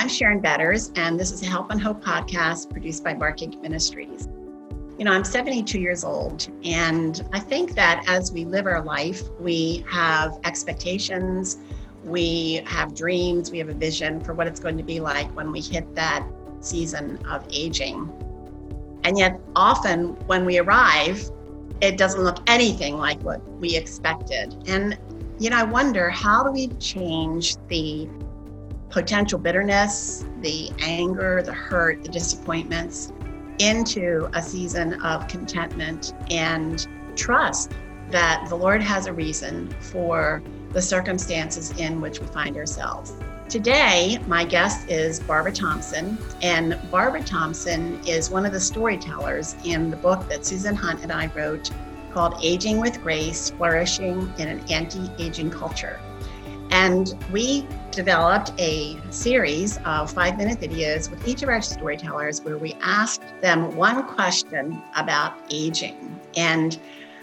I'm Sharon Betters, and this is a Help and Hope podcast produced by MarkInc Ministries. You know, I'm 72 years old, and I think that as we live our life, we have expectations, we have dreams, we have a vision for what it's going to be like when we hit that season of aging. And yet, often when we arrive, it doesn't look anything like what we expected. And, you know, I wonder how do we change the potential bitterness, the anger, the hurt, the disappointments into a season of contentment and trust that the Lord has a reason for the circumstances in which we find ourselves. Today, my guest is Barbara Thompson, and Barbara Thompson is one of the storytellers in the book that Susan Hunt and I wrote called Aging with Grace Flourishing in an Anti Aging Culture. And we developed a series of five minute videos with each of our storytellers where we asked them one question about aging. And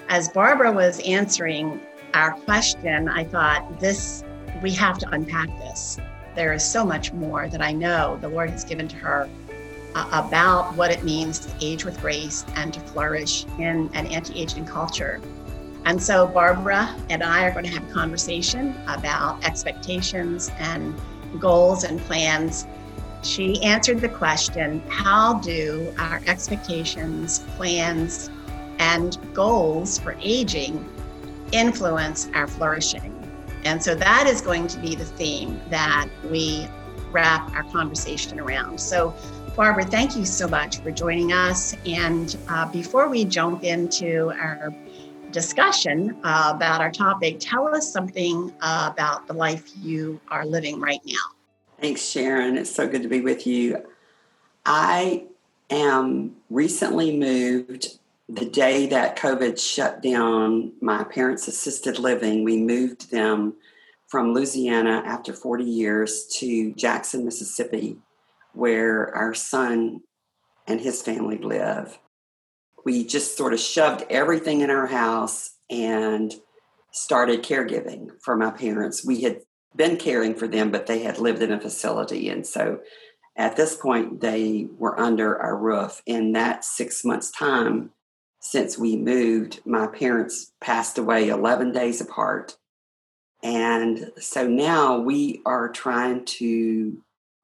as Barbara was answering our question, I thought, this, we have to unpack this. There is so much more that I know the Lord has given to her uh, about what it means to age with grace and to flourish in an anti aging culture. And so Barbara and I are going to have a conversation about expectations and goals and plans. She answered the question How do our expectations, plans, and goals for aging influence our flourishing? And so that is going to be the theme that we wrap our conversation around. So, Barbara, thank you so much for joining us. And uh, before we jump into our discussion uh, about our topic, tell us something uh, about the life you are living right now. Thanks, Sharon. It's so good to be with you. I am recently moved the day that COVID shut down my parents' assisted living. We moved them from Louisiana after 40 years to Jackson, Mississippi, where our son and his family live we just sort of shoved everything in our house and started caregiving for my parents. We had been caring for them, but they had lived in a facility. And so at this point, they were under our roof. In that six months' time since we moved, my parents passed away 11 days apart. And so now we are trying to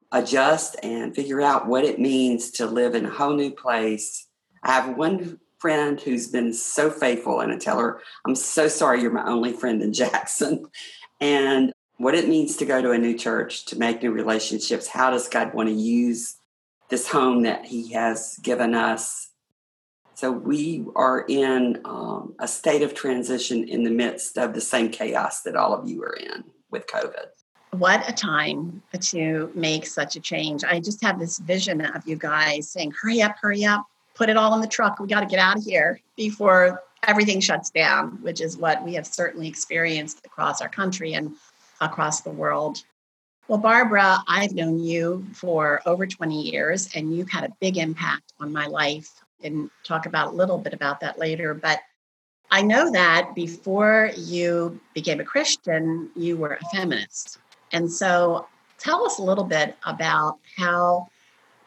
adjust and figure out what it means to live in a whole new place I have one friend who's been so faithful, and I tell her, I'm so sorry you're my only friend in Jackson. And what it means to go to a new church, to make new relationships. How does God want to use this home that He has given us? So we are in um, a state of transition in the midst of the same chaos that all of you are in with COVID. What a time to make such a change. I just have this vision of you guys saying, hurry up, hurry up put it all in the truck. We got to get out of here before everything shuts down, which is what we have certainly experienced across our country and across the world. Well, Barbara, I've known you for over 20 years, and you've had a big impact on my life. And talk about a little bit about that later. But I know that before you became a Christian, you were a feminist. And so tell us a little bit about how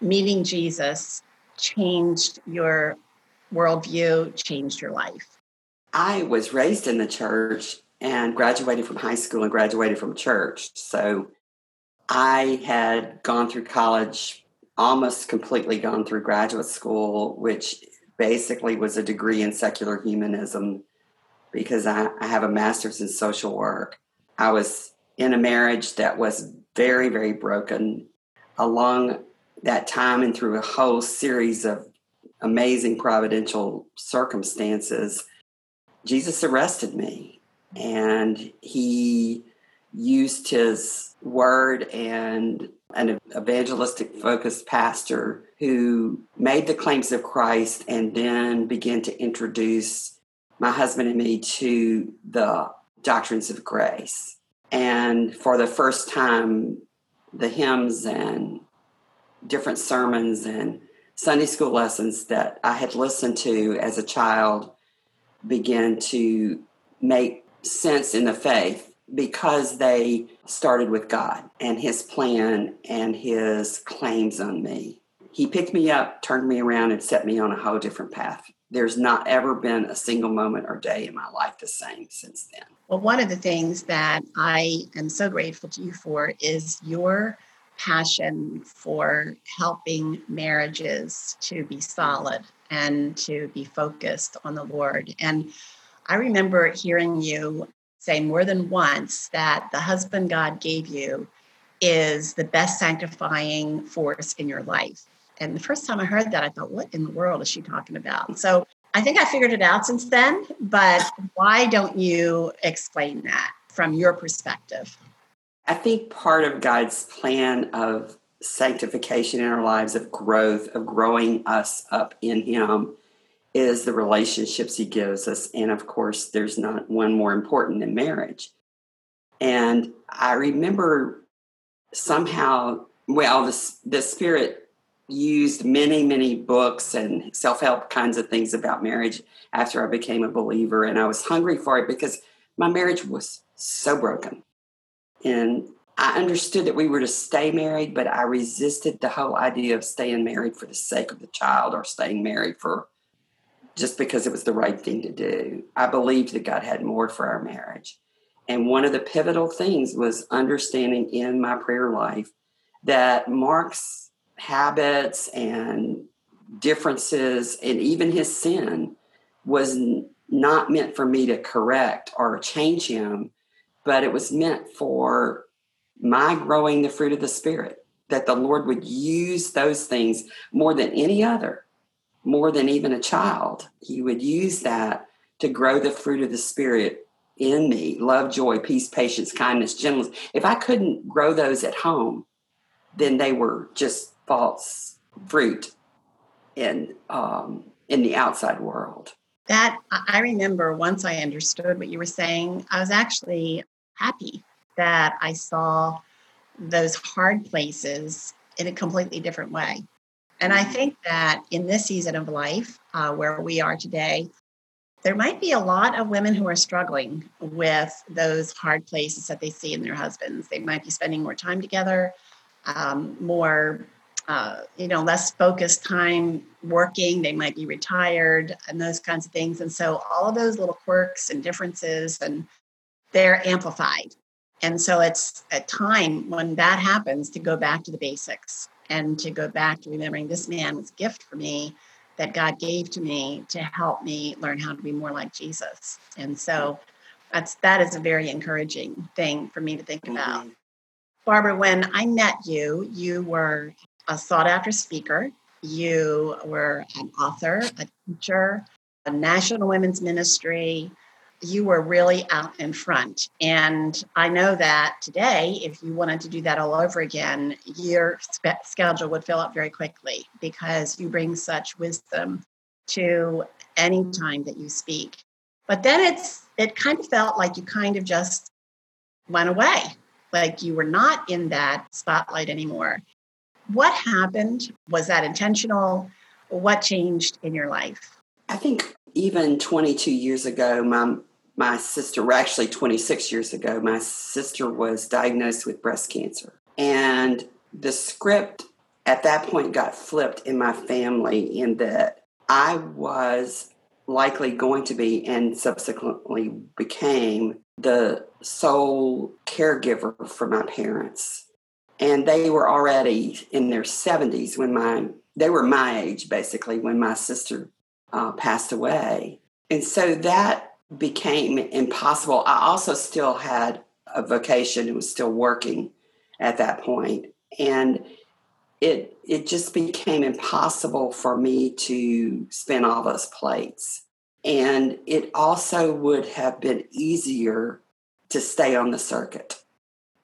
meeting Jesus changed your worldview, changed your life? I was raised in the church and graduated from high school and graduated from church. So I had gone through college, almost completely gone through graduate school, which basically was a degree in secular humanism because I, I have a master's in social work. I was in a marriage that was very, very broken. Along that time and through a whole series of amazing providential circumstances, Jesus arrested me and he used his word and an evangelistic focused pastor who made the claims of Christ and then began to introduce my husband and me to the doctrines of grace. And for the first time, the hymns and different sermons and Sunday school lessons that I had listened to as a child began to make sense in the faith because they started with God and his plan and his claims on me. He picked me up, turned me around, and set me on a whole different path. There's not ever been a single moment or day in my life the same since then. Well, one of the things that I am so grateful to you for is your passion for helping marriages to be solid and to be focused on the Lord. And I remember hearing you say more than once that the husband God gave you is the best sanctifying force in your life. And the first time I heard that, I thought, what in the world is she talking about? So I think I figured it out since then, but why don't you explain that from your perspective? I think part of God's plan of sanctification in our lives, of growth, of growing us up in Him, is the relationships He gives us. And of course, there's not one more important than marriage. And I remember somehow, well, the, the Spirit used many, many books and self help kinds of things about marriage after I became a believer. And I was hungry for it because my marriage was so broken. And I understood that we were to stay married, but I resisted the whole idea of staying married for the sake of the child or staying married for just because it was the right thing to do. I believed that God had more for our marriage. And one of the pivotal things was understanding in my prayer life that Mark's habits and differences and even his sin was not meant for me to correct or change him, but it was meant for my growing the fruit of the Spirit, that the Lord would use those things more than any other, more than even a child. He would use that to grow the fruit of the Spirit in me love, joy, peace, patience, kindness, gentleness. If I couldn't grow those at home, then they were just false fruit in um, in the outside world. That I remember once I understood what you were saying, I was actually happy that I saw those hard places in a completely different way. And I think that in this season of life, uh, where we are today, there might be a lot of women who are struggling with those hard places that they see in their husbands. They might be spending more time together, um, more, uh, you know, less focused time working. They might be retired and those kinds of things. And so all of those little quirks and differences and they're amplified and so it's a time when that happens to go back to the basics and to go back to remembering this man was a gift for me that God gave to me to help me learn how to be more like Jesus. And so that's that is a very encouraging thing for me to think about. Mm-hmm. Barbara, when I met you, you were a sought after speaker. You were an author, a teacher, a national women's ministry, you were really out in front. And I know that today, if you wanted to do that all over again, your spe- schedule would fill up very quickly because you bring such wisdom to any time that you speak. But then it's it kind of felt like you kind of just went away, like you were not in that spotlight anymore. What happened? Was that intentional? What changed in your life? I think even 22 years ago, my my sister, actually 26 years ago, my sister was diagnosed with breast cancer. And the script at that point got flipped in my family in that I was likely going to be and subsequently became the sole caregiver for my parents. And they were already in their 70s when my, they were my age basically when my sister uh, passed away. And so that became impossible. I also still had a vocation and was still working at that point. And it it just became impossible for me to spin all those plates. And it also would have been easier to stay on the circuit.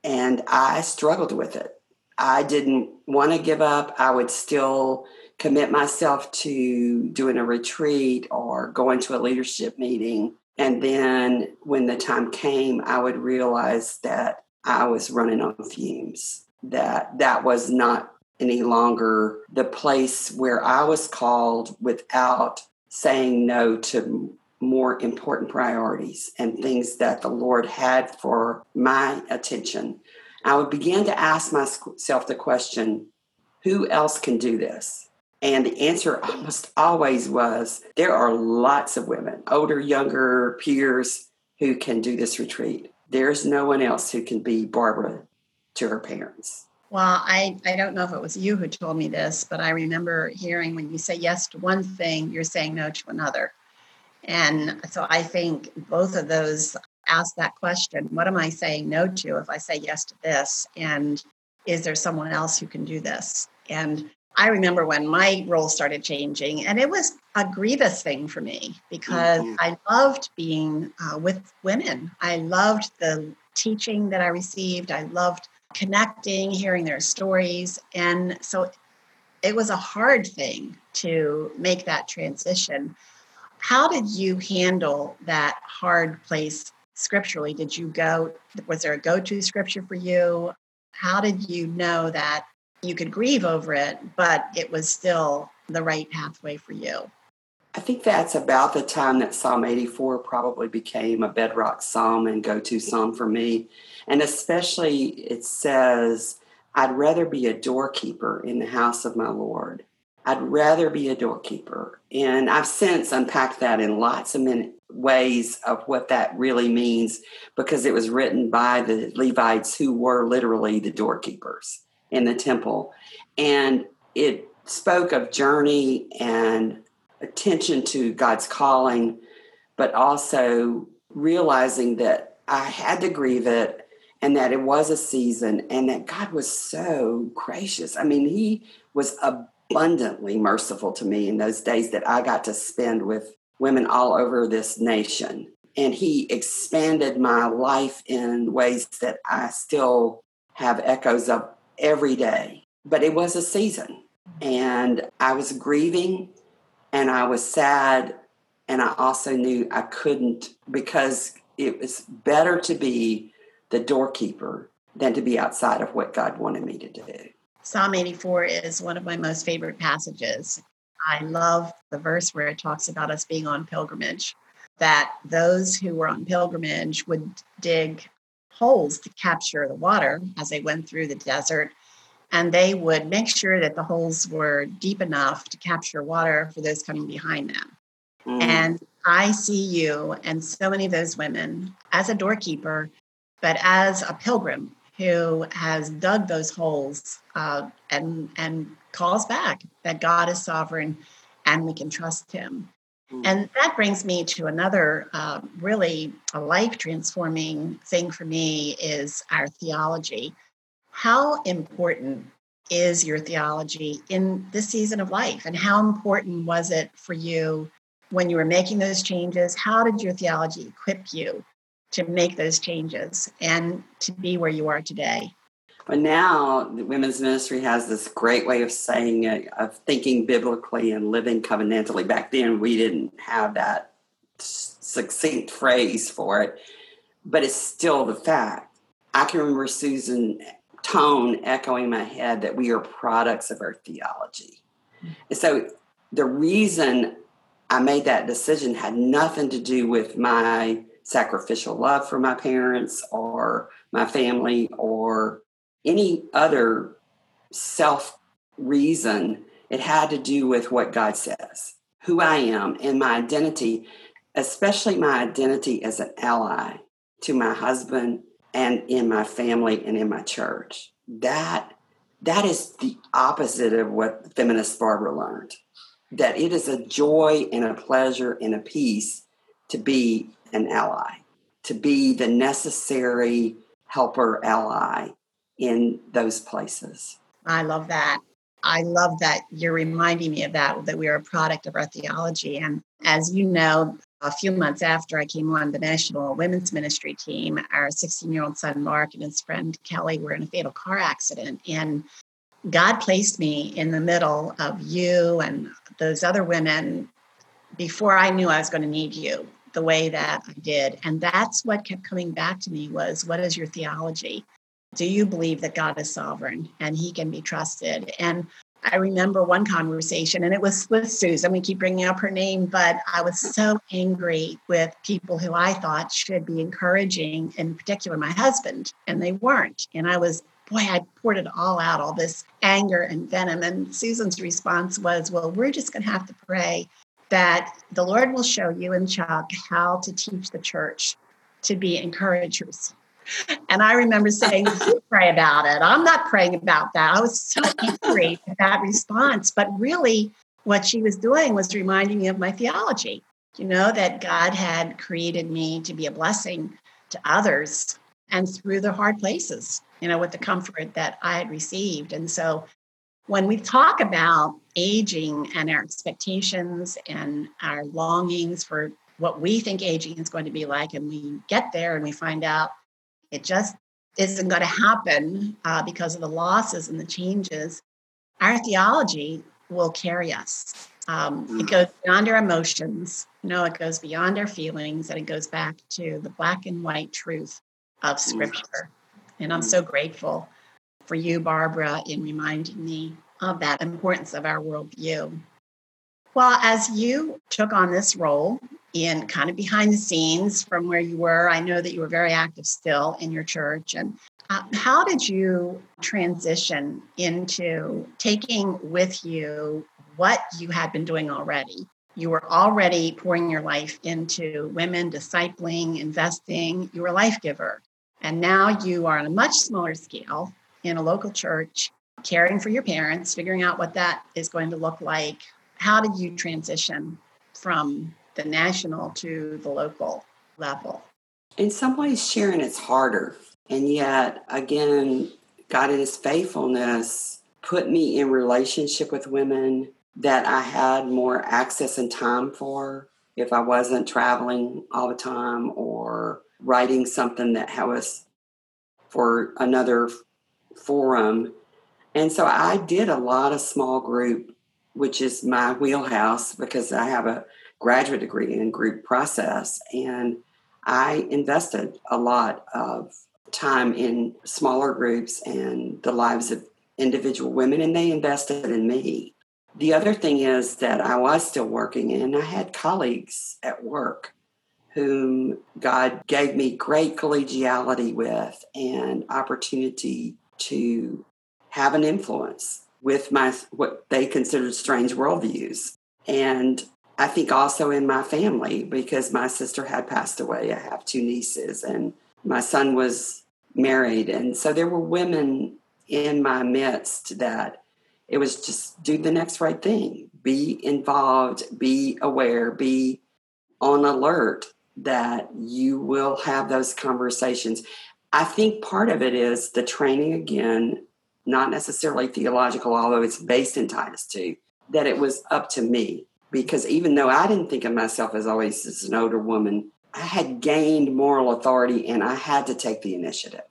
And I struggled with it. I didn't want to give up. I would still commit myself to doing a retreat or going to a leadership meeting and then when the time came, I would realize that I was running on fumes, that that was not any longer the place where I was called without saying no to more important priorities and things that the Lord had for my attention, I would begin to ask myself the question who else can do this? And the answer almost always was there are lots of women, older, younger peers, who can do this retreat. There's no one else who can be Barbara to her parents. Well, I, I don't know if it was you who told me this, but I remember hearing when you say yes to one thing, you're saying no to another. And so I think both of those ask that question what am I saying no to if I say yes to this? And is there someone else who can do this? And I remember when my role started changing, and it was a grievous thing for me because mm-hmm. I loved being uh, with women. I loved the teaching that I received. I loved connecting, hearing their stories. And so it was a hard thing to make that transition. How did you handle that hard place scripturally? Did you go, was there a go to scripture for you? How did you know that you could grieve over it, but it was still the right pathway for you? I think that's about the time that Psalm 84 probably became a bedrock psalm and go to psalm for me. And especially it says, I'd rather be a doorkeeper in the house of my Lord. I'd rather be a doorkeeper. And I've since unpacked that in lots of ways of what that really means because it was written by the Levites who were literally the doorkeepers in the temple. And it spoke of journey and attention to God's calling, but also realizing that I had to grieve it and that it was a season and that God was so gracious. I mean, He was abundantly merciful to me in those days that I got to spend with women all over this nation. And He expanded my life in ways that I still have echoes of every day. But it was a season. And I was grieving and I was sad. And I also knew I couldn't because it was better to be the doorkeeper than to be outside of what God wanted me to do. Psalm 84 is one of my most favorite passages. I love the verse where it talks about us being on pilgrimage, that those who were on pilgrimage would dig holes to capture the water as they went through the desert and they would make sure that the holes were deep enough to capture water for those coming behind them. Mm. And I see you and so many of those women as a doorkeeper, but as a pilgrim who has dug those holes uh, and and calls back that God is sovereign and we can trust Him. Mm. And that brings me to another uh, really a life transforming thing for me is our theology. How important is your theology in this season of life? And how important was it for you when you were making those changes? How did your theology equip you to make those changes and to be where you are today? But now the women's ministry has this great way of saying it, of thinking biblically and living covenantally. Back then, we didn't have that succinct phrase for it, but it's still the fact. I can remember Susan tone echoing my head that we are products of our theology. And so the reason I made that decision had nothing to do with my sacrificial love for my parents or my family or any other self reason. It had to do with what God says, who I am, and my identity, especially my identity as an ally to my husband and in my family and in my church. That that is the opposite of what feminist Barbara learned. That it is a joy and a pleasure and a peace to be an ally, to be the necessary helper ally in those places. I love that. I love that you're reminding me of that, that we are a product of our theology. And as you know, a few months after I came on the national women's ministry team, our 16 year old son, Mark, and his friend Kelly were in a fatal car accident. And God placed me in the middle of you and those other women before I knew I was going to need you the way that I did. And that's what kept coming back to me was what is your theology? Do you believe that God is sovereign and he can be trusted? And I remember one conversation, and it was with Susan. We keep bringing up her name, but I was so angry with people who I thought should be encouraging, in particular my husband, and they weren't. And I was, boy, I poured it all out, all this anger and venom. And Susan's response was, well, we're just going to have to pray that the Lord will show you and Chuck how to teach the church to be encouragers and I remember saying, pray about it. I'm not praying about that. I was so angry at that response. But really, what she was doing was reminding me of my theology, you know, that God had created me to be a blessing to others and through the hard places, you know, with the comfort that I had received. And so when we talk about aging and our expectations and our longings for what we think aging is going to be like, and we get there and we find out it just isn't going to happen uh, because of the losses and the changes. Our theology will carry us. Um, it goes beyond our emotions. You know, it goes beyond our feelings, and it goes back to the black and white truth of Scripture. And I'm so grateful for you, Barbara, in reminding me of that importance of our worldview. Well, as you took on this role in kind of behind the scenes from where you were. I know that you were very active still in your church. And uh, how did you transition into taking with you what you had been doing already? You were already pouring your life into women, discipling, investing. You were a life giver. And now you are on a much smaller scale in a local church, caring for your parents, figuring out what that is going to look like. How did you transition from the national to the local level. In some ways, Sharon, it's harder. And yet, again, God in His faithfulness put me in relationship with women that I had more access and time for if I wasn't traveling all the time or writing something that was for another forum. And so I did a lot of small group, which is my wheelhouse because I have a graduate degree in group process. And I invested a lot of time in smaller groups and the lives of individual women, and they invested in me. The other thing is that I was still working, and I had colleagues at work whom God gave me great collegiality with and opportunity to have an influence with my what they considered strange worldviews. And I think also in my family because my sister had passed away. I have two nieces, and my son was married. And so there were women in my midst that it was just do the next right thing, be involved, be aware, be on alert that you will have those conversations. I think part of it is the training again, not necessarily theological, although it's based in Titus 2, that it was up to me because even though I didn't think of myself as always as an older woman, I had gained moral authority and I had to take the initiative.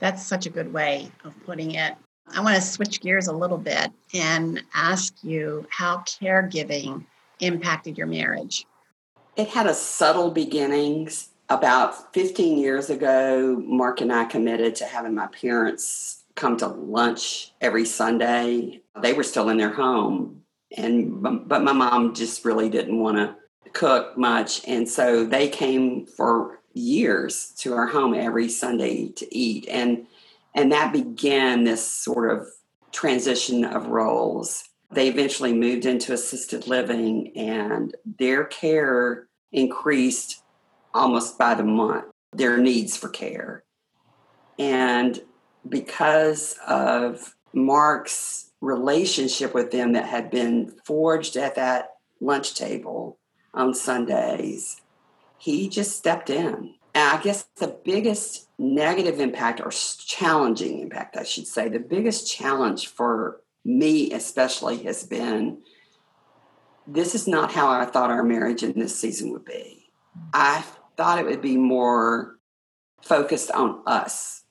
That's such a good way of putting it. I want to switch gears a little bit and ask you how caregiving impacted your marriage. It had a subtle beginnings. About 15 years ago, Mark and I committed to having my parents come to lunch every Sunday. They were still in their home, and but my mom just really didn't want to cook much. And so they came for years to our home every sunday to eat. And and that began this sort of transition of roles. They eventually moved into assisted living and their care increased almost by the month their needs for care. And because of mark's relationship with them that had been forged at that lunch table on Sundays, he just stepped in. And I guess the biggest negative impact or challenging impact, I should say, the biggest challenge for me, especially, has been this is not how I thought our marriage in this season would be. I thought it would be more focused on us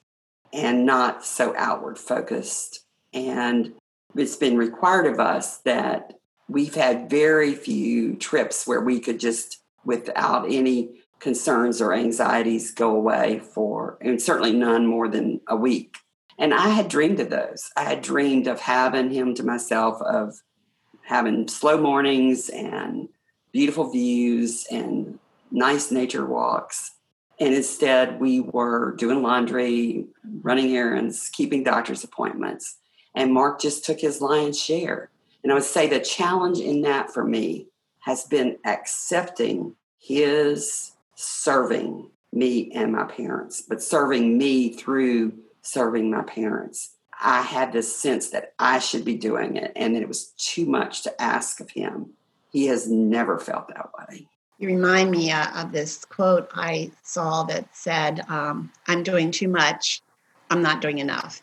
and not so outward focused. And it's been required of us that we've had very few trips where we could just, without any concerns or anxieties, go away for, and certainly none more than a week. And I had dreamed of those. I had dreamed of having him to myself, of having slow mornings and beautiful views and nice nature walks. And instead, we were doing laundry, running errands, keeping doctor's appointments. And Mark just took his lion's share. And I would say the challenge in that for me has been accepting his serving me and my parents, but serving me through serving my parents. I had this sense that I should be doing it and that it was too much to ask of him. He has never felt that way. You remind me uh, of this quote I saw that said, um, I'm doing too much, I'm not doing enough.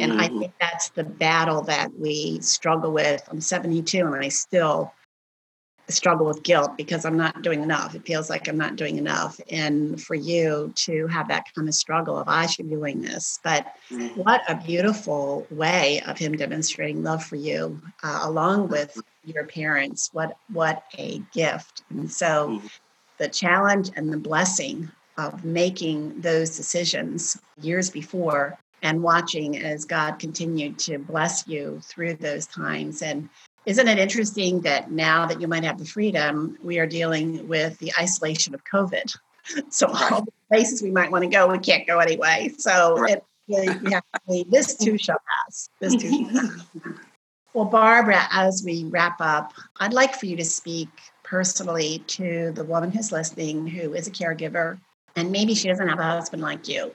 And mm-hmm. I think that's the battle that we struggle with. I'm 72 and I still struggle with guilt because I'm not doing enough. It feels like I'm not doing enough. And for you to have that kind of struggle of I should be doing this. But mm-hmm. what a beautiful way of him demonstrating love for you, uh, along with your parents. What what a gift. And so mm-hmm. the challenge and the blessing of making those decisions years before and watching as God continued to bless you through those times and isn't it interesting that now that you might have the freedom, we are dealing with the isolation of COVID? So all the places we might want to go, we can't go anyway. So right. it, to this too shall pass. This too shall pass. Well, Barbara, as we wrap up, I'd like for you to speak personally to the woman who's listening who is a caregiver and maybe she doesn't have a husband like you.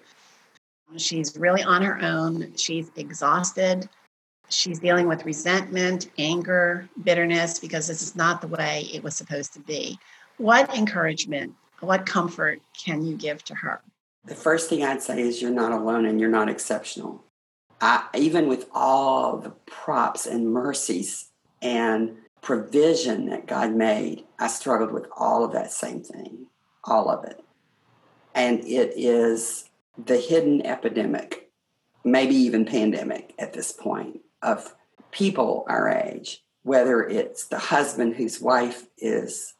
She's really on her own. She's exhausted she's dealing with resentment, anger, bitterness because this is not the way it was supposed to be. What encouragement, what comfort can you give to her? The first thing I'd say is you're not alone and you're not exceptional. I, even with all the props and mercies and provision that God made, I struggled with all of that same thing, all of it. And it is the hidden epidemic, maybe even pandemic at this point of people our age, whether it's the husband whose wife is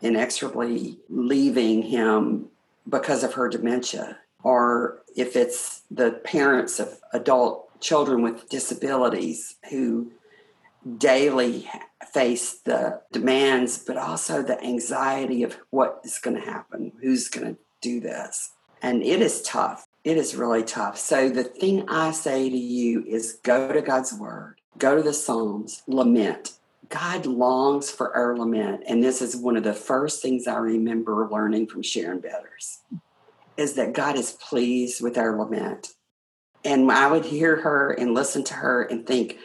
inexorably leaving him because of her dementia, or if it's the parents of adult children with disabilities who daily face the demands, but also the anxiety of what is going to happen, who's going to do this. And it is tough. It is really tough. So the thing I say to you is go to God's word, go to the Psalms, lament. God longs for our lament. And this is one of the first things I remember learning from Sharon Betters is that God is pleased with our lament. And I would hear her and listen to her and think,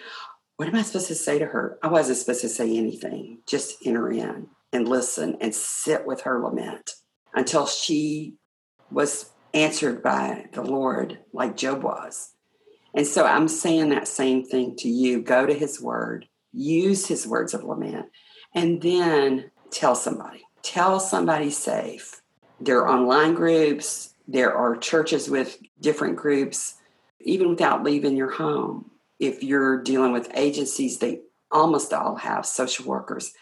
what am I supposed to say to her? I wasn't supposed to say anything. Just enter in and listen and sit with her lament until she was answered by the Lord like Job was. And so I'm saying that same thing to you. Go to his word, use his words of lament, and then tell somebody. Tell somebody safe. There are online groups, there are churches with different groups, even without leaving your home. If you're dealing with agencies, they almost all have social workers.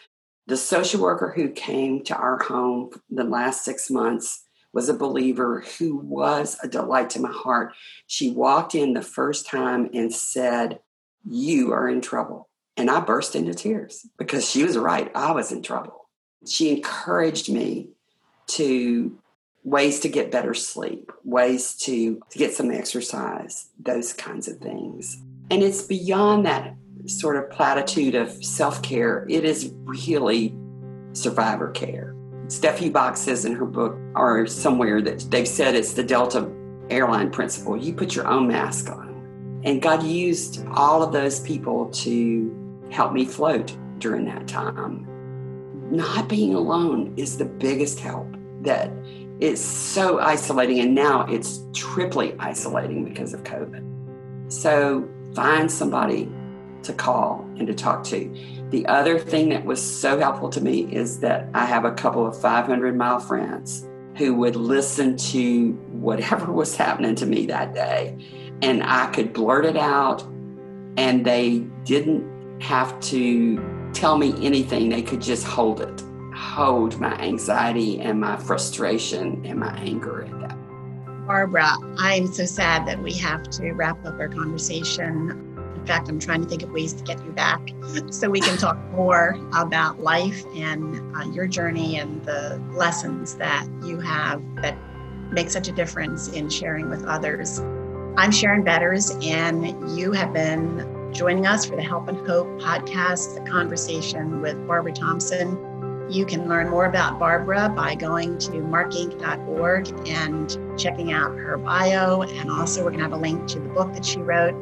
The social worker who came to our home the last six months was a believer who was a delight to my heart. She walked in the first time and said, You are in trouble. And I burst into tears because she was right. I was in trouble. She encouraged me to ways to get better sleep, ways to, to get some exercise, those kinds of things. And it's beyond that sort of platitude of self care, it is really survivor care. Steffi Bach says in her book or somewhere that they've said it's the Delta airline principle. You put your own mask on. And God used all of those people to help me float during that time. Not being alone is the biggest help that is so isolating. And now it's triply isolating because of COVID. So find somebody to call and to talk to. The other thing that was so helpful to me is that I have a couple of 500 mile friends who would listen to whatever was happening to me that day. And I could blurt it out, and they didn't have to tell me anything. They could just hold it, hold my anxiety and my frustration and my anger at that Barbara, I'm so sad that we have to wrap up our conversation. In fact, I'm trying to think of ways to get you back so we can talk more about life and uh, your journey and the lessons that you have that make such a difference in sharing with others. I'm Sharon Betters, and you have been joining us for the Help and Hope podcast, the conversation with Barbara Thompson. You can learn more about Barbara by going to markinc.org and checking out her bio. And also, we're going to have a link to the book that she wrote.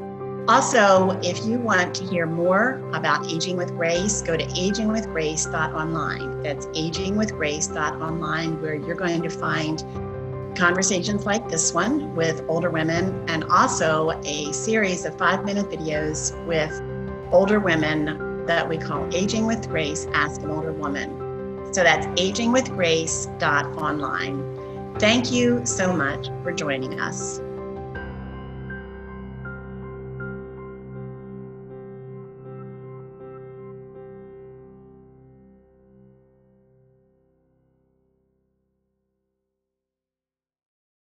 Also, if you want to hear more about Aging with Grace, go to agingwithgrace.online. That's agingwithgrace.online, where you're going to find conversations like this one with older women and also a series of five minute videos with older women that we call Aging with Grace Ask an Older Woman. So that's agingwithgrace.online. Thank you so much for joining us.